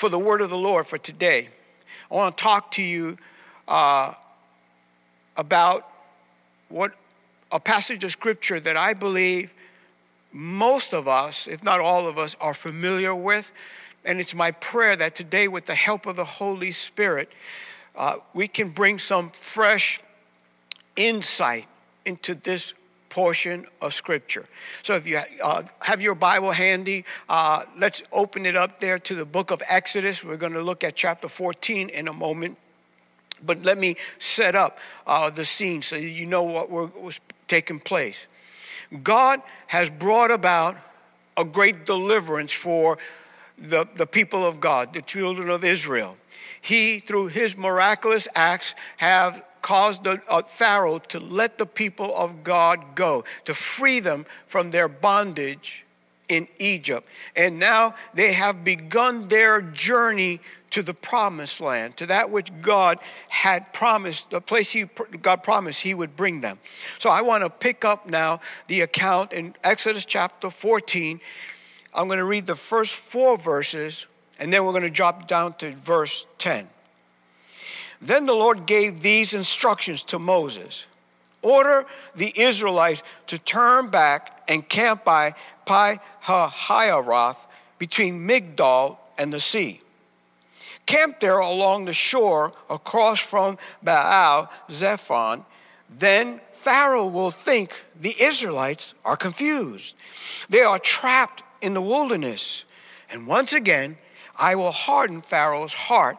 for the word of the Lord for today. I want to talk to you uh, about what a passage of scripture that I believe most of us, if not all of us, are familiar with. And it's my prayer that today, with the help of the Holy Spirit, uh, we can bring some fresh insight into this portion of Scripture. So if you uh, have your Bible handy, uh, let's open it up there to the book of Exodus. We're going to look at chapter 14 in a moment. But let me set up uh, the scene so you know what was taking place. God has brought about a great deliverance for the, the people of God, the children of Israel. He, through his miraculous acts, have caused the, uh, Pharaoh to let the people of God go, to free them from their bondage in Egypt. And now they have begun their journey to the promised land, to that which God had promised, the place he, God promised He would bring them. So I want to pick up now the account in Exodus chapter 14. I'm going to read the first four verses, and then we're going to drop down to verse 10. Then the Lord gave these instructions to Moses Order the Israelites to turn back and camp by Pi Hahiroth between Migdol and the sea. Camp there along the shore across from Baal Zephon. Then Pharaoh will think the Israelites are confused. They are trapped in the wilderness. And once again, I will harden Pharaoh's heart,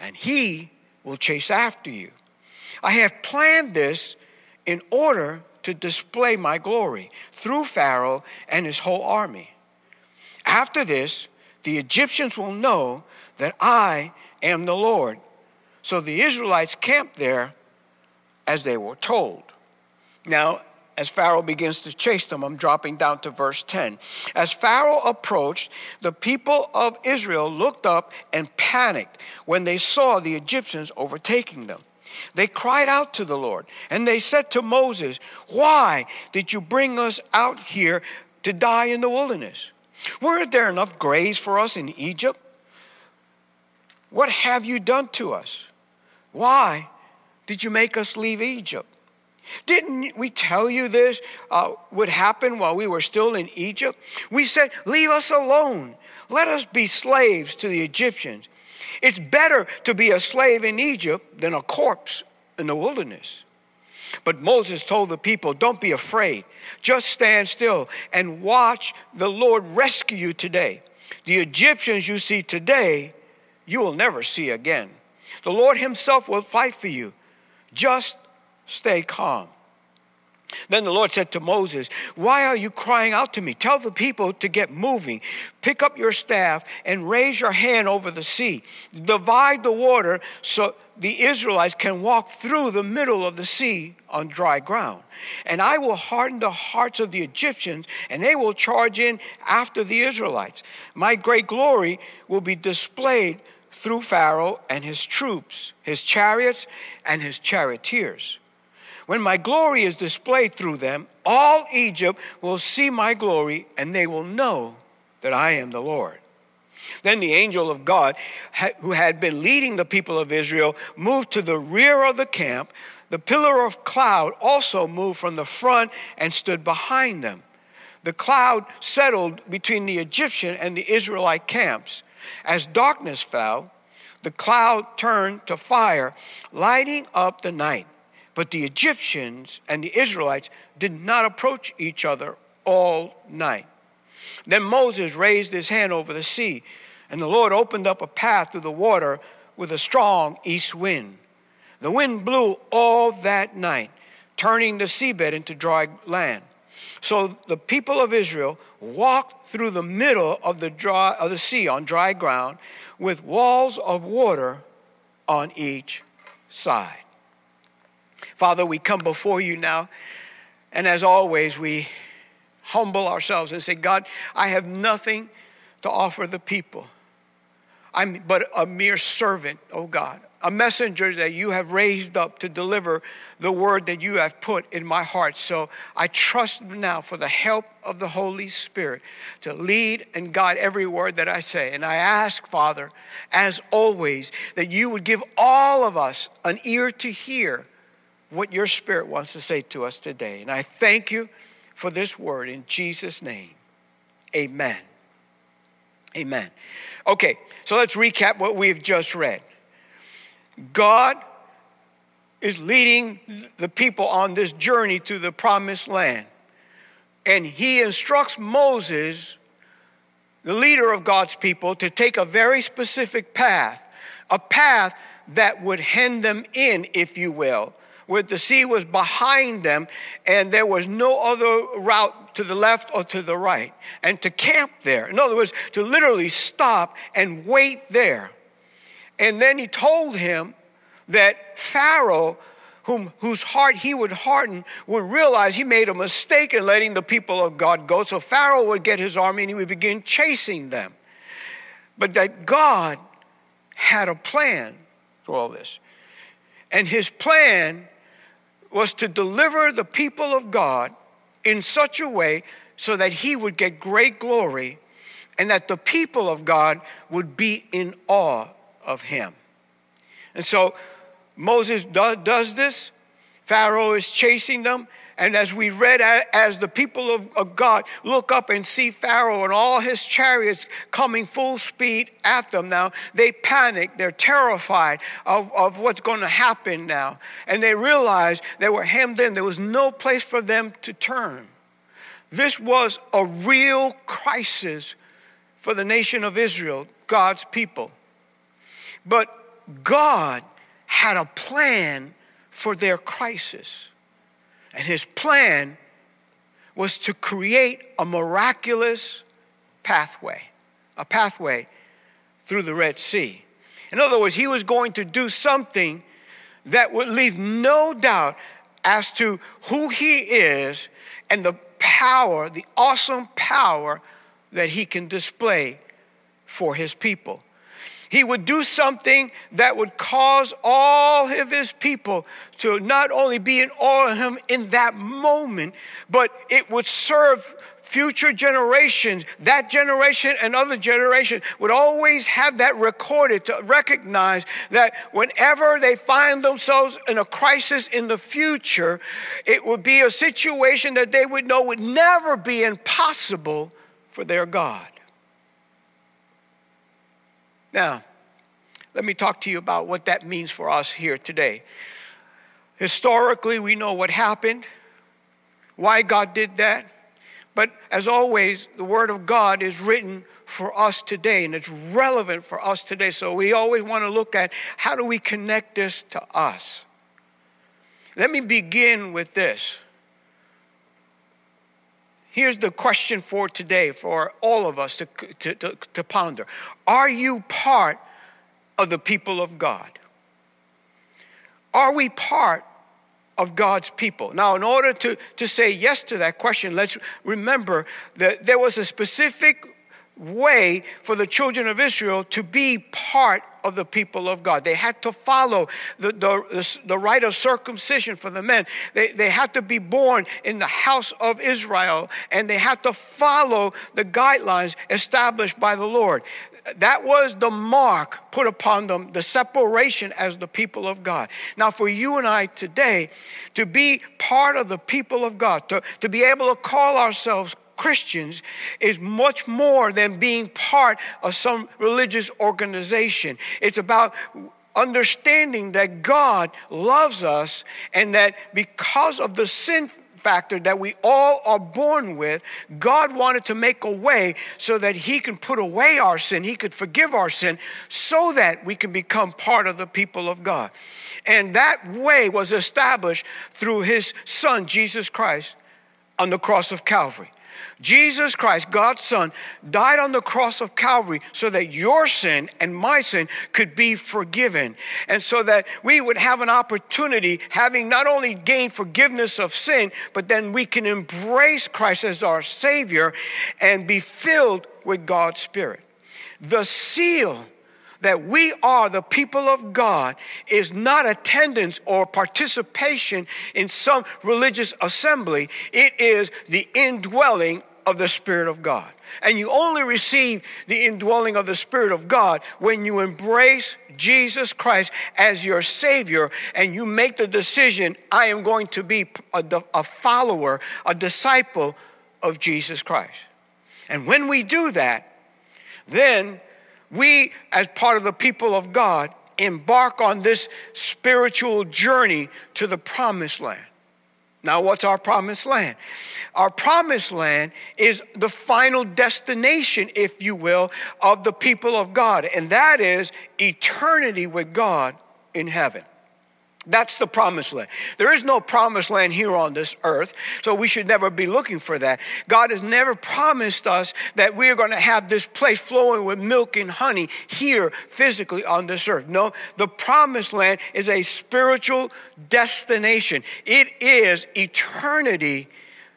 and he will chase after you. I have planned this in order to display my glory through Pharaoh and his whole army. After this, the Egyptians will know that I am the Lord. So the Israelites camped there as they were told. Now, as Pharaoh begins to chase them, I'm dropping down to verse 10. As Pharaoh approached, the people of Israel looked up and panicked when they saw the Egyptians overtaking them. They cried out to the Lord and they said to Moses, Why did you bring us out here to die in the wilderness? Weren't there enough graves for us in Egypt? What have you done to us? Why did you make us leave Egypt? Didn't we tell you this uh, would happen while we were still in Egypt? We said, Leave us alone. Let us be slaves to the Egyptians. It's better to be a slave in Egypt than a corpse in the wilderness. But Moses told the people, Don't be afraid. Just stand still and watch the Lord rescue you today. The Egyptians you see today, you will never see again. The Lord Himself will fight for you. Just stay calm. Then the Lord said to Moses, Why are you crying out to me? Tell the people to get moving. Pick up your staff and raise your hand over the sea. Divide the water so the Israelites can walk through the middle of the sea on dry ground. And I will harden the hearts of the Egyptians, and they will charge in after the Israelites. My great glory will be displayed through Pharaoh and his troops, his chariots, and his charioteers. When my glory is displayed through them, all Egypt will see my glory and they will know that I am the Lord. Then the angel of God, who had been leading the people of Israel, moved to the rear of the camp. The pillar of cloud also moved from the front and stood behind them. The cloud settled between the Egyptian and the Israelite camps. As darkness fell, the cloud turned to fire, lighting up the night. But the Egyptians and the Israelites did not approach each other all night. Then Moses raised his hand over the sea, and the Lord opened up a path through the water with a strong east wind. The wind blew all that night, turning the seabed into dry land. So the people of Israel walked through the middle of the, dry, of the sea on dry ground with walls of water on each side. Father, we come before you now, and as always, we humble ourselves and say, God, I have nothing to offer the people. I'm but a mere servant, oh God, a messenger that you have raised up to deliver the word that you have put in my heart. So I trust now for the help of the Holy Spirit to lead and guide every word that I say. And I ask, Father, as always, that you would give all of us an ear to hear what your Spirit wants to say to us today. And I thank you for this word in Jesus' name. Amen. Amen. Okay, so let's recap what we've just read. God is leading the people on this journey to the promised land. And he instructs Moses, the leader of God's people, to take a very specific path, a path that would hand them in, if you will, where the sea was behind them and there was no other route to the left or to the right, and to camp there. In other words, to literally stop and wait there. And then he told him that Pharaoh, whom, whose heart he would harden, would realize he made a mistake in letting the people of God go. So Pharaoh would get his army and he would begin chasing them. But that God had a plan for all this. And his plan was to deliver the people of God in such a way so that he would get great glory and that the people of God would be in awe of him. And so Moses do, does this. Pharaoh is chasing them. And as we read, as the people of, God look up and see Pharaoh and all his chariots coming full speed at them now, they panic. They're terrified of, of what's going to happen now. And they realize they were hemmed in. There was no place for them to turn. This was a real crisis for the nation of Israel, God's people. But God had a plan for their crisis. And his plan was to create a miraculous pathway, a pathway through the Red Sea. In other words, he was going to do something that would leave no doubt as to who he is and the power, the awesome power that he can display for his people. He would do something that would cause all of his people to not only be in awe of him in that moment, but it would serve future generations, that generation and other generations would always have that recorded to recognize that whenever they find themselves in a crisis in the future, it would be a situation that they would know would never be impossible for their God. Now, let me talk to you about what that means for us here today. Historically, we know what happened, why God did that. But as always, the Word of God is written for us today and it's relevant for us today. So we always want to look at how do we connect this to us. Let me begin with this. Here's the question for today for all of us to, to, to, to ponder Are you part of the people of God? Are we part of God's people? Now, in order to, to say yes to that question, let's remember that there was a specific way for the children of Israel to be part of the people of God. They had to follow the, the, the rite of circumcision for the men. They, they had to be born in the house of Israel and they had to follow the guidelines established by the Lord that was the mark put upon them, the separation as the people of God. Now, for you and I today, to be part of the people of God, to, to be able to call ourselves Christians is much more than being part of some religious organization. It's about understanding that God loves us and that because of the sin factor that we all are born with, God wanted to make a way so that He can put away our sin, He could forgive our sin, so that we can become part of the people of God. And that way was established through His Son, Jesus Christ, on the cross of Calvary. Jesus Christ, God's Son, died on the cross of Calvary so that your sin and my sin could be forgiven. And so that we would have an opportunity, having not only gained forgiveness of sin, but then we can embrace Christ as our Savior and be filled with God's Spirit. The seal that we are the people of God is not attendance or participation in some religious assembly, it is the indwelling of the Spirit of God. And you only receive the indwelling of the Spirit of God when you embrace Jesus Christ as your Savior and you make the decision I am going to be a, a follower, a disciple of Jesus Christ. And when we do that, then we, as part of the people of God, embark on this spiritual journey to the promised land. Now, what's our promised land? Our promised land is the final destination, if you will, of the people of God, and that is eternity with God in heaven. That's the promised land. There is no promised land here on this earth, so we should never be looking for that. God has never promised us that we are going to have this place flowing with milk and honey here physically on this earth. No, the promised land is a spiritual destination, it is eternity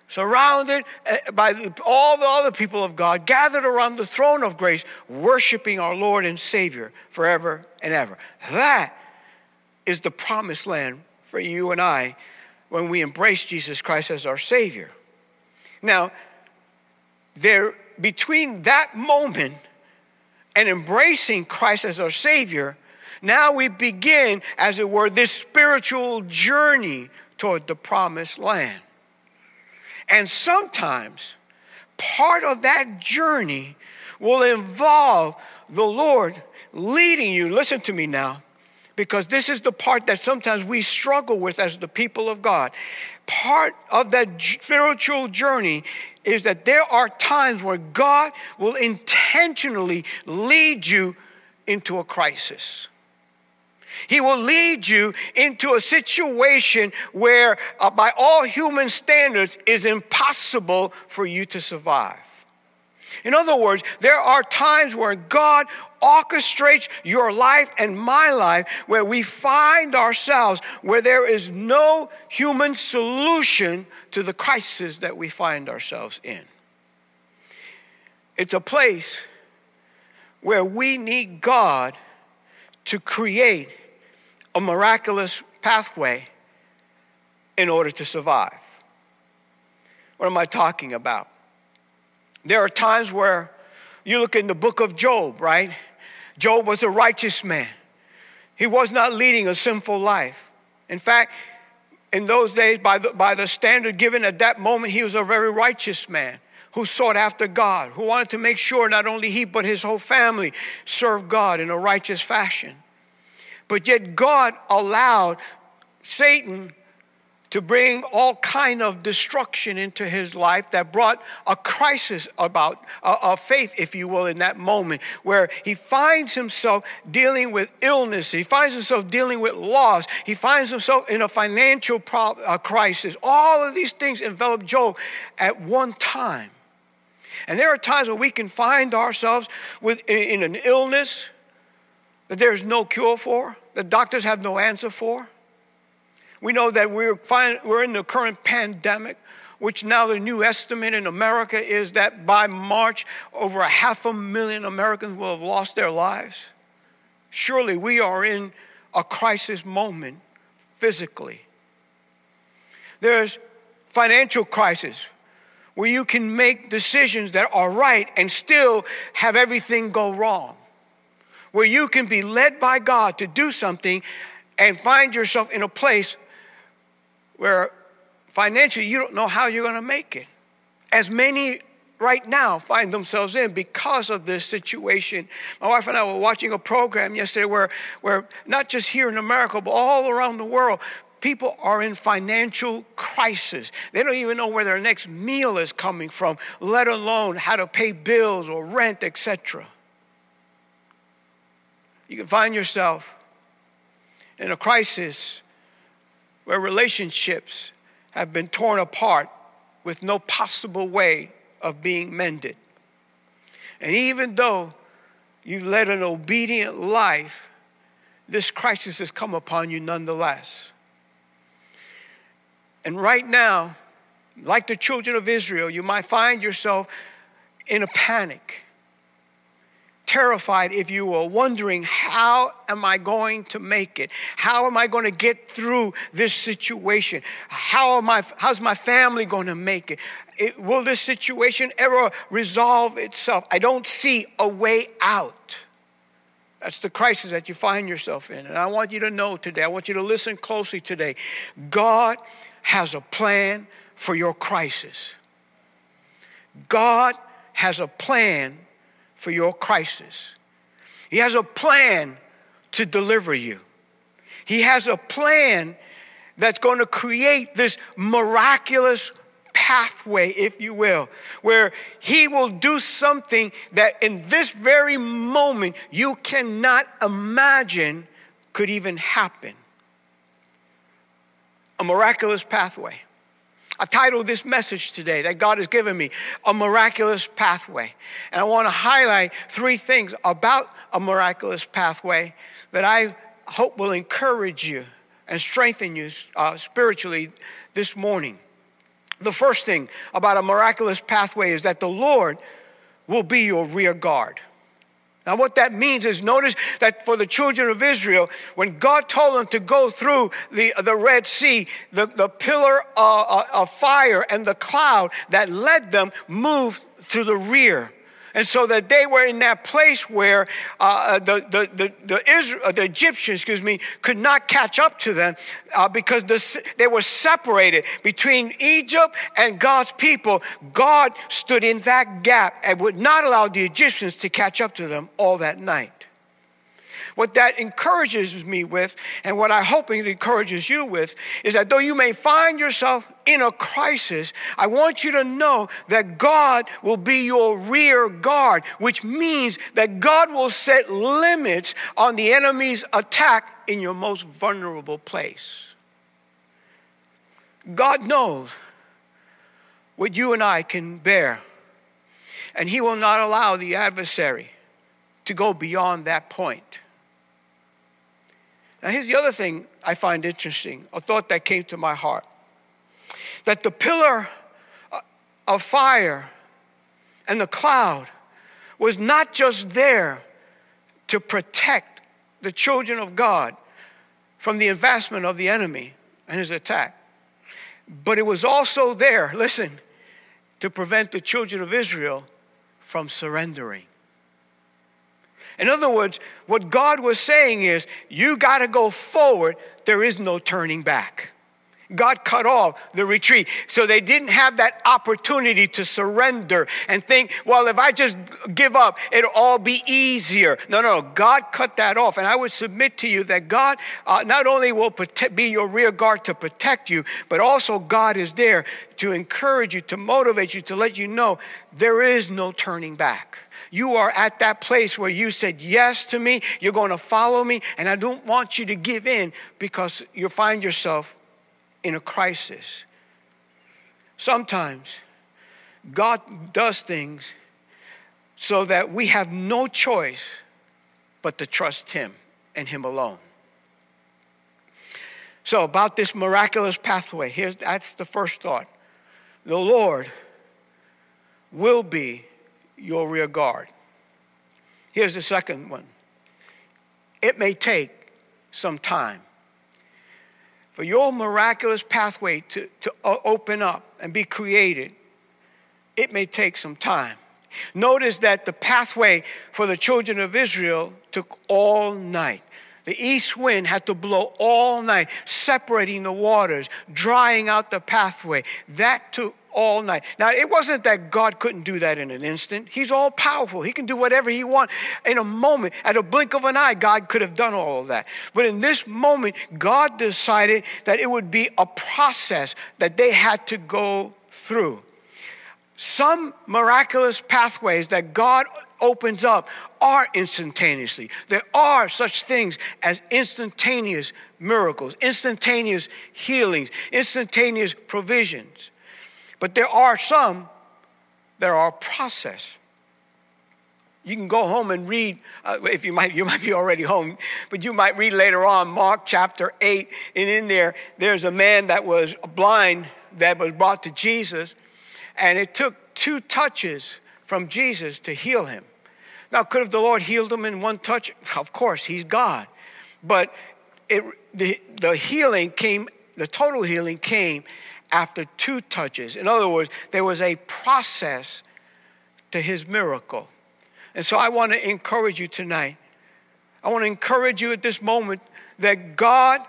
surrounded eh, by all the other people of God gathered around the throne of grace, worshiping our Lord and Savior forever and ever. That is the promised land for you and I when we embrace Jesus Christ as our Savior. Now, there between that moment and embracing Christ as our Savior, now we begin, as it were, this spiritual journey toward the promised land. And sometimes part of that journey will involve the Lord leading you, listen to me now, because this is the part that sometimes we struggle with as the people of God. Part of that spiritual journey is that there are times where God will intentionally lead you into a crisis. He will lead you into a situation where, uh, by all human standards, is impossible for you to survive. In other words, there are times where God orchestrates your life and my life where we find ourselves where there is no human solution to the crisis that we find ourselves in. It's a place where we need God to create a miraculous pathway in order to survive. What am I talking about? There are times where you look in the book of Job, right? Job was a righteous man. He was not leading a sinful life. In fact, in those days, by the, by the standard given at that moment, he was a very righteous man who sought after God, who wanted to make sure not only he, but his whole family served God in a righteous fashion. But yet, God allowed Satan to bring all kind of destruction into his life that brought a crisis about a, faith if you will in that moment where he finds himself dealing with illness he finds himself dealing with loss he finds himself in a financial a crisis. All of these things envelop Job at one time. And there are times when we can find ourselves with, in an illness that there's no cure for the doctors have no answer for we know that we're, fine, we're in the current pandemic, which now the new estimate in America is that by March, over a half a million Americans will have lost their lives. Surely we are in a crisis moment physically. There's financial crisis where you can make decisions that are right and still have everything go wrong. Where you can be led by God to do something and find yourself in a place where financially you don't know how you're going to make it. As many right now find themselves in because of this situation. My wife and I were watching a program yesterday where, where not just here in America, but all around the world, people are in financial crisis. They don't even know where their next meal is coming from, let alone how to pay bills or rent, etc. You can find yourself in a crisis where relationships have been torn apart with no possible way of being mended. And even though you've led an obedient life, this crisis has come upon you nonetheless. And right now, like the children of Israel, you might find yourself in a panic. Terrified if you were wondering, how am I going to make it? How am I going to get through this situation? How am I, how's my family going to make it? it? Will this situation ever resolve itself? I don't see a way out. That's the crisis that you find yourself in. And I want you to know today, I want you to listen closely today. God has a plan for your crisis. God has a plan for your crisis. He has a plan to deliver you. He has a plan that's going to create this miraculous pathway, if you will, where He will do something that in this very moment you cannot imagine could even happen. A miraculous pathway. I've titled this message today that God has given me a miraculous pathway. And I want to highlight three things about a miraculous pathway that I hope will encourage you and strengthen you uh, spiritually this morning. The first thing about a miraculous pathway is that the Lord will be your rear guard. Now, what that means is notice that for the children of Israel, when God told them to go through the, the Red Sea, the, the pillar of, uh, of fire and the cloud that led them moved through the rear. And so that they were in that place where uh, uh the, the, the, the, Israel, uh, the Egyptians, excuse me, could not catch up to them uh, because the, they were separated between Egypt and God's people. God stood in that gap and would not allow the Egyptians to catch up to them all that night. What that encourages me with, and what I hope it encourages you with, is that though you may find yourself in a crisis, I want you to know that God will be your rear guard, which means that God will set limits on the enemy's attack in your most vulnerable place. God knows what you and I can bear, and He will not allow the adversary to go beyond that point. Now, here's the other thing I find interesting, a thought that came to my heart that the pillar uh, of fire and the cloud was not just there to protect the children of God from the advancement of the enemy and his attack, but it was also there, listen, to prevent the children of Israel from surrendering. In other words, what God was saying is, you got to go forward. There is no turning back. God cut off the retreat. So they didn't have that opportunity to surrender and think, well, if I just give up, it'll all be easier. No, no, God cut that off. And I would submit to you that God uh, not only will be your rear guard to protect you, but also God is there to encourage you, to motivate you, to let you know there is no turning back you are at that place where you said yes to me, you're going to follow me, and I don't want you to give in because you find yourself in a crisis. Sometimes God does things so that we have no choice but to trust Him and Him alone. So, about this miraculous pathway, here's, that's the first thought. The Lord will be your rear guard. Here's the second one it may take some time for your miraculous pathway to, to open up and be created. It may take some time. Notice that the pathway for the children of Israel took all night. The east wind had to blow all night, separating the waters, drying out the pathway. That took all night. Now, it wasn't that God couldn't do that in an instant. He's all powerful. He can do whatever he wants. In a moment, at a blink of an eye, God could have done all of that. But in this moment, God decided that it would be a process that they had to go through. Some miraculous pathways that God opens up are instantaneously. There are such things as instantaneous miracles, instantaneous healings, instantaneous provisions. But there are some that are a process. You can go home and read, uh, if you might, you might be already home, but you might read later on Mark chapter 8. And in there, there's a man that was blind that was brought to Jesus, and it took two touches from Jesus to heal him. Now, could have the Lord healed him in one touch? Of course, he's God. But it, the, the healing came, the total healing came after two touches. In other words, there was a process to his miracle. And so I want to encourage you tonight. I want to encourage you at this moment that God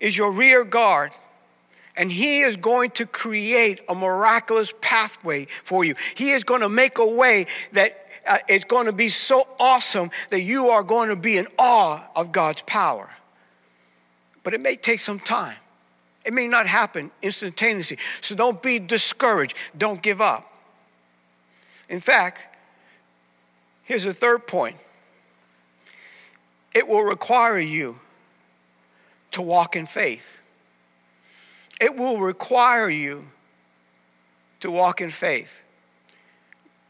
is your rear guard and He is going to create a miraculous pathway for you. He is going to make a way that uh, it's going to be so awesome that you are going to be in awe of God's power. But it may take some time. It may not happen instantaneously. So don't be discouraged. Don't give up. In fact, here's a third point it will require you to walk in faith. It will require you to walk in faith.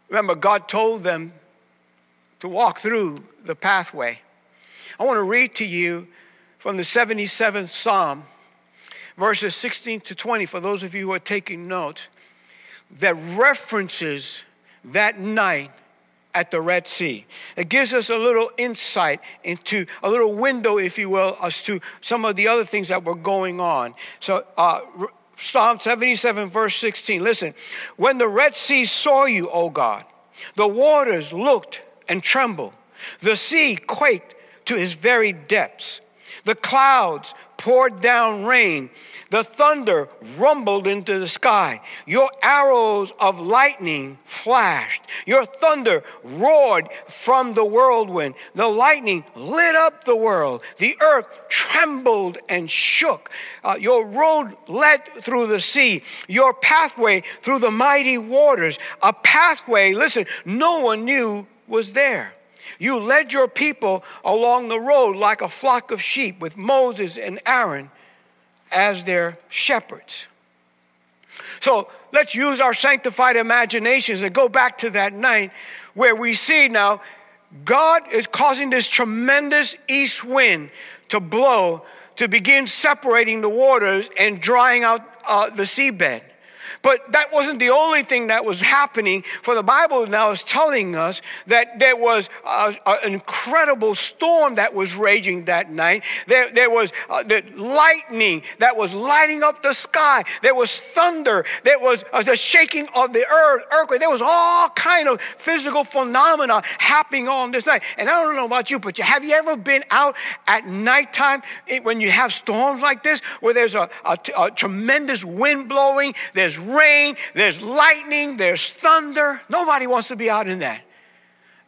Remember, God told them to walk through the pathway. I want to read to you from the 77th Psalm, verses 16 to 20, for those of you who are taking notes, that references that night at the Red Sea. It gives us a little insight into a little window, if you will, as to some of the other things that were going on. So, uh, Psalm 77, verse 16. Listen, when the Red Sea saw you, O God, the waters looked and trembled. The sea quaked to its very depths. The clouds poured down rain. The thunder rumbled into the sky. Your arrows of lightning flashed. Your thunder roared from the whirlwind. The lightning lit up the world. The earth trembled and shook. Uh, your road led through the sea. Your pathway through the mighty waters. A pathway, listen, no one knew was there. You led your people along the road like a flock of sheep with Moses and Aaron as their shepherds. So let's use our sanctified imaginations and go back to that night where we see now God is causing this tremendous east wind to blow to begin separating the waters and drying out uh, the seabed. But that wasn't the only thing that was happening, for the Bible now is telling us that there was an incredible storm that was raging that night. There, there was uh, the lightning that was lighting up the sky. There was thunder. There was uh, the shaking of the earth, earthquake. There was all kind of physical phenomena happening on this night. And I don't know about you, but have you ever been out at nighttime when you have storms like this, where there's a, a, a tremendous wind blowing, there's rain, there's lightning, there's thunder. Nobody wants to be out in that.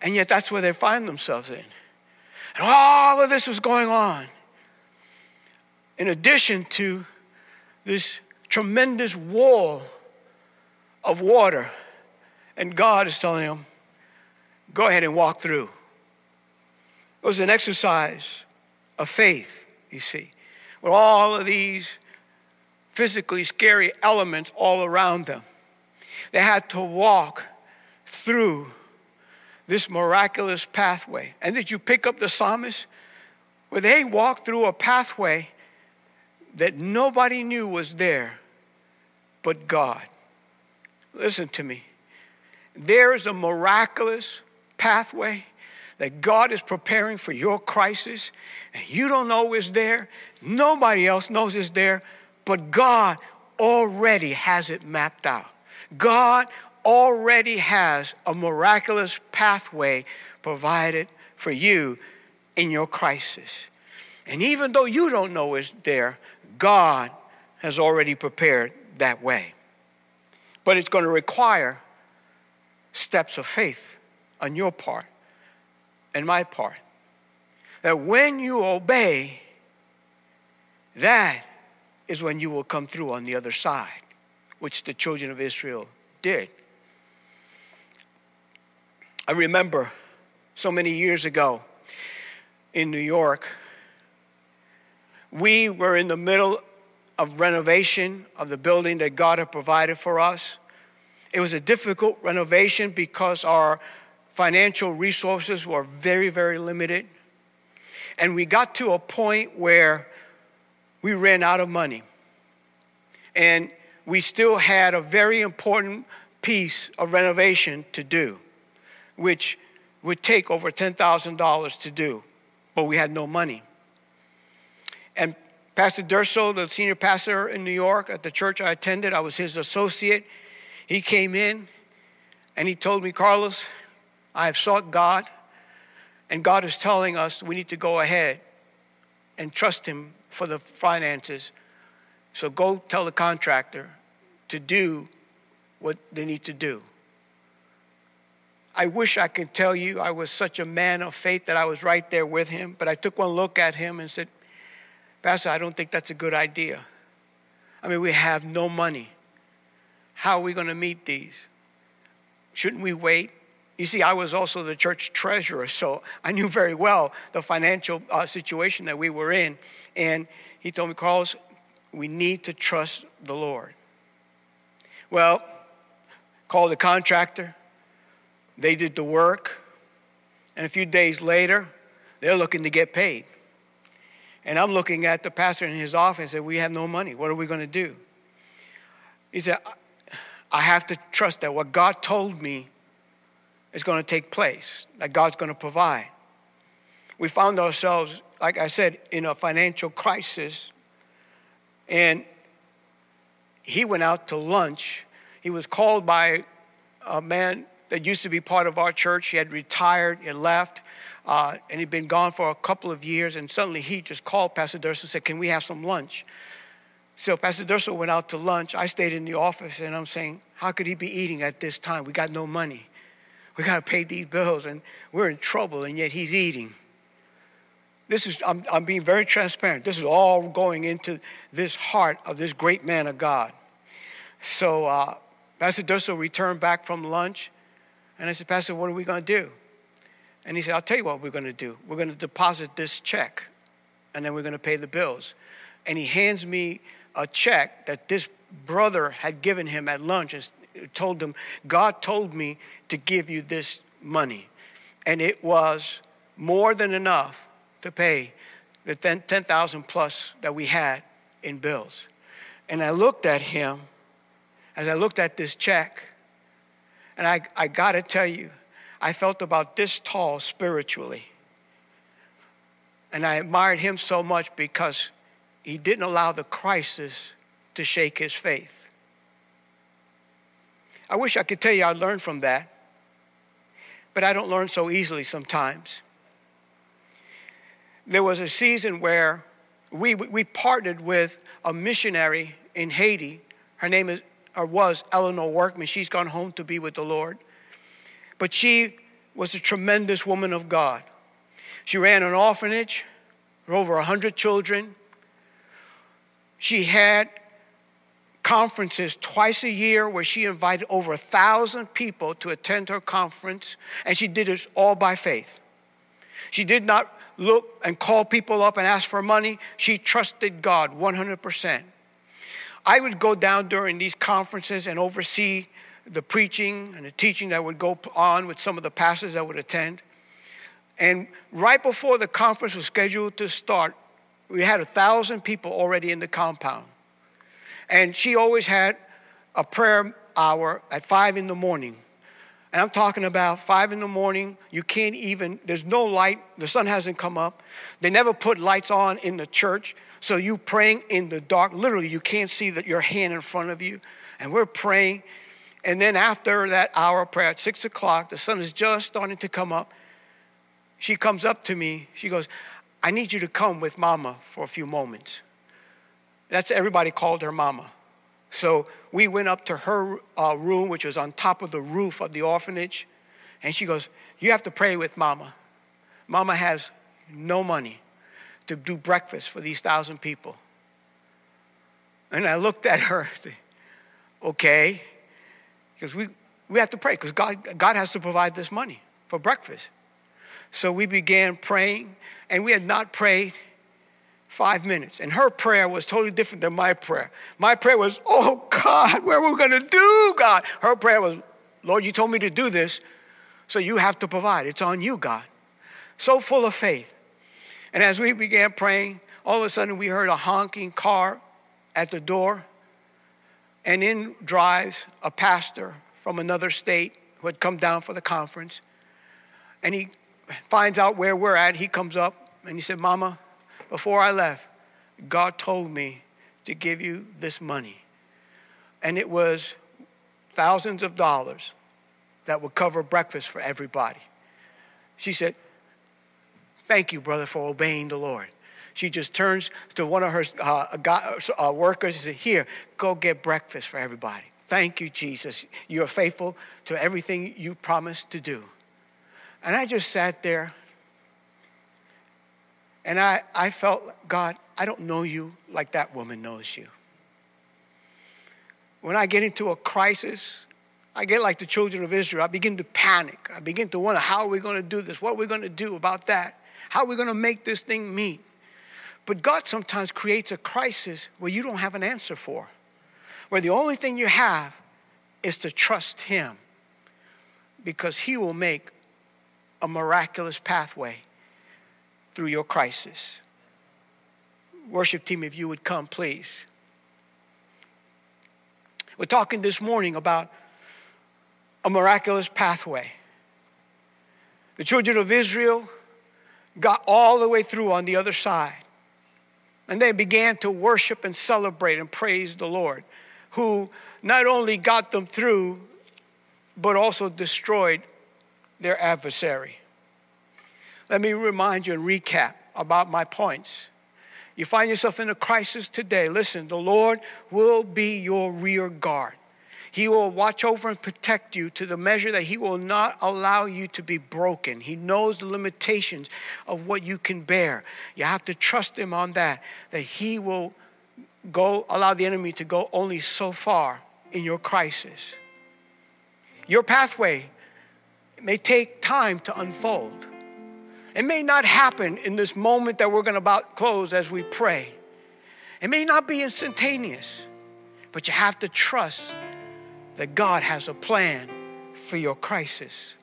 And yet that's where they find themselves in. And all of this was going on. In addition to this tremendous wall of water. And God is telling them, go ahead and walk through. It was an exercise of faith, you see. With all of these physically scary elements all around them. They had to walk through this miraculous pathway. And did you pick up the psalmist? Where they walked through a pathway that nobody knew was there but God. Listen to me. There is a miraculous pathway that God is preparing for your crisis, and you don't know is there. Nobody else knows is there but God already has it mapped out. God already has a miraculous pathway provided for you in your crisis. And even though you don't know it's there, God has already prepared that way. But it's going to require steps of faith on your part and my part. That when you obey, that is when you will come through on the other side, which the children of Israel did. I remember so many years ago in New York, we were in the middle of renovation of the building that God had provided for us. It was a difficult renovation because our financial resources were very, very limited. And we got to a point where we ran out of money. And we still had a very important piece of renovation to do, which would take over $10,000 to do, but we had no money. And Pastor Durso, the senior pastor in New York at the church I attended, I was his associate. He came in and he told me, Carlos, I have sought God, and God is telling us we need to go ahead and trust Him for the finances. So go tell the contractor to do what they need to do. I wish I could tell you I was such a man of faith that I was right there with him, but I took one look at him and said, Pastor, I don't think that's a good idea. I mean, we have no money. How are we going to meet these? Shouldn't we wait? You see, I was also the church treasurer, so I knew very well the financial uh, situation that we were in. And he told me, Carlos, we need to trust the Lord. Well, called the contractor, they did the work, and a few days later, they're looking to get paid. And I'm looking at the pastor in his office and said, We have no money. What are we going to do? He said, I have to trust that what God told me is going to take place, that God's going to provide. We found ourselves, like I said, in a financial crisis. And he went out to lunch. He was called by a man that used to be part of our church. He had retired, had left, uh, and he'd been gone for a couple of years. And suddenly he just called Pastor Durso and said, Can we have some lunch? So Pastor Durso went out to lunch. I stayed in the office, and I'm saying, How could he be eating at this time? We got no money. We got to pay these bills, and we're in trouble, and yet he's eating. This is, I'm, I'm being very transparent. This is all going into this heart of this great man of God. So uh, Pastor Durso returned back from lunch, and I said, Pastor, what are we going to do? And he said, I'll tell you what we're going to do. We're going to deposit this check, and then we're going to pay the bills. And he hands me a check that this brother had given him at lunch told them, God told me to give you this money. And it was more than enough to pay the 10,000 plus that we had in bills. And I looked at him as I looked at this check and I, I got to tell you, I felt about this tall spiritually. And I admired him so much because he didn't allow the crisis to shake his faith. I wish I could tell you I learned from that, but I don't learn so easily sometimes. There was a season where we, we partnered with a missionary in Haiti. Her name is or was Eleanor Workman. She's gone home to be with the Lord. But she was a tremendous woman of God. She ran an orphanage for over 100 children. She had conferences twice a year where she invited over a thousand people to attend her conference, and she did it all by faith. She did not look and call people up and ask for money. She trusted God 100%. I would go down during these conferences and oversee the preaching and the teaching that would go on with some of the pastors that would attend. And right before the conference was scheduled to start, we had a thousand people already in the compound. And she always had a prayer hour at five in the morning. And I'm talking about five in the morning. You can't even, there's no light. The sun hasn't come up. They never put lights on in the church. So you praying in the dark, literally, you can't see that your hand in front of you. And we're praying. And then after that hour of prayer at six o'clock, the sun is just starting to come up. She comes up to me. She goes, I need you to come with mama for a few moments. That's everybody called her mama. So we went up to her uh, room, which was on top of the roof of the orphanage. And she goes, You have to pray with mama. Mama has no money to do breakfast for these thousand people. And I looked at her okay, because we, we have to pray because God, God has to provide this money for breakfast. So we began praying, and we had not prayed five minutes. And her prayer was totally different than my prayer. My prayer was, oh God, where are we going to do, God? Her prayer was, Lord, you told me to do this, so you have to provide. It's on you, God. So full of faith. And as we began praying, all of a sudden we heard a honking car at the door. And in drives a pastor from another state who had come down for the conference. and he finds out where we're at. He comes up and he said, Mama, before I left, God told me to give you this money. And it was thousands of dollars that would cover breakfast for everybody. She said, Thank you, brother, for obeying the Lord. She just turns to one of her uh, uh, workers and says, Here, go get breakfast for everybody. Thank you, Jesus. You are faithful to everything you promised to do. And I just sat there and I, I felt, God, I don't know you like that woman knows you. When I get into a crisis, I get like the children of Israel. I begin to panic. I begin to wonder, how are we going to do this? What are we going to do about that? How are we going to make this thing meet? But God sometimes creates a crisis where you don't have an answer for, where the only thing you have is to trust Him because He will make a miraculous pathway through your crisis. Worship team, if you would come, please. We're talking this morning about a miraculous pathway. The children of Israel got all the way through on the other side. And they began to worship and celebrate and praise the Lord, who not only got them through, but also destroyed their adversary. Let me remind you and recap about my points. You find yourself in a crisis today. Listen, the Lord will be your rear guard. He will watch over and protect you to the measure that He will not allow you to be broken. He knows the limitations of what you can bear. You have to trust Him on that, that He will go allow the enemy to go only so far in your crisis. Your pathway may take time to unfold. It may not happen in this moment that we're going to about close as we pray. It may not be instantaneous, but you have to trust that God has a plan for your crisis.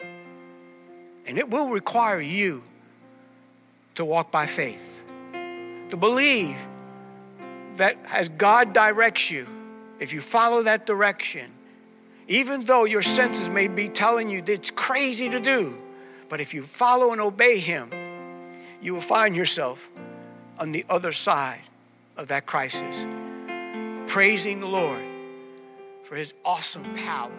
And it will require you to walk by faith, to believe that as God directs you, if you follow that direction, even though your senses may be telling you that it's crazy to do, but if you follow and obey Him, you will find yourself on the other side of that crisis, praising the Lord for His awesome power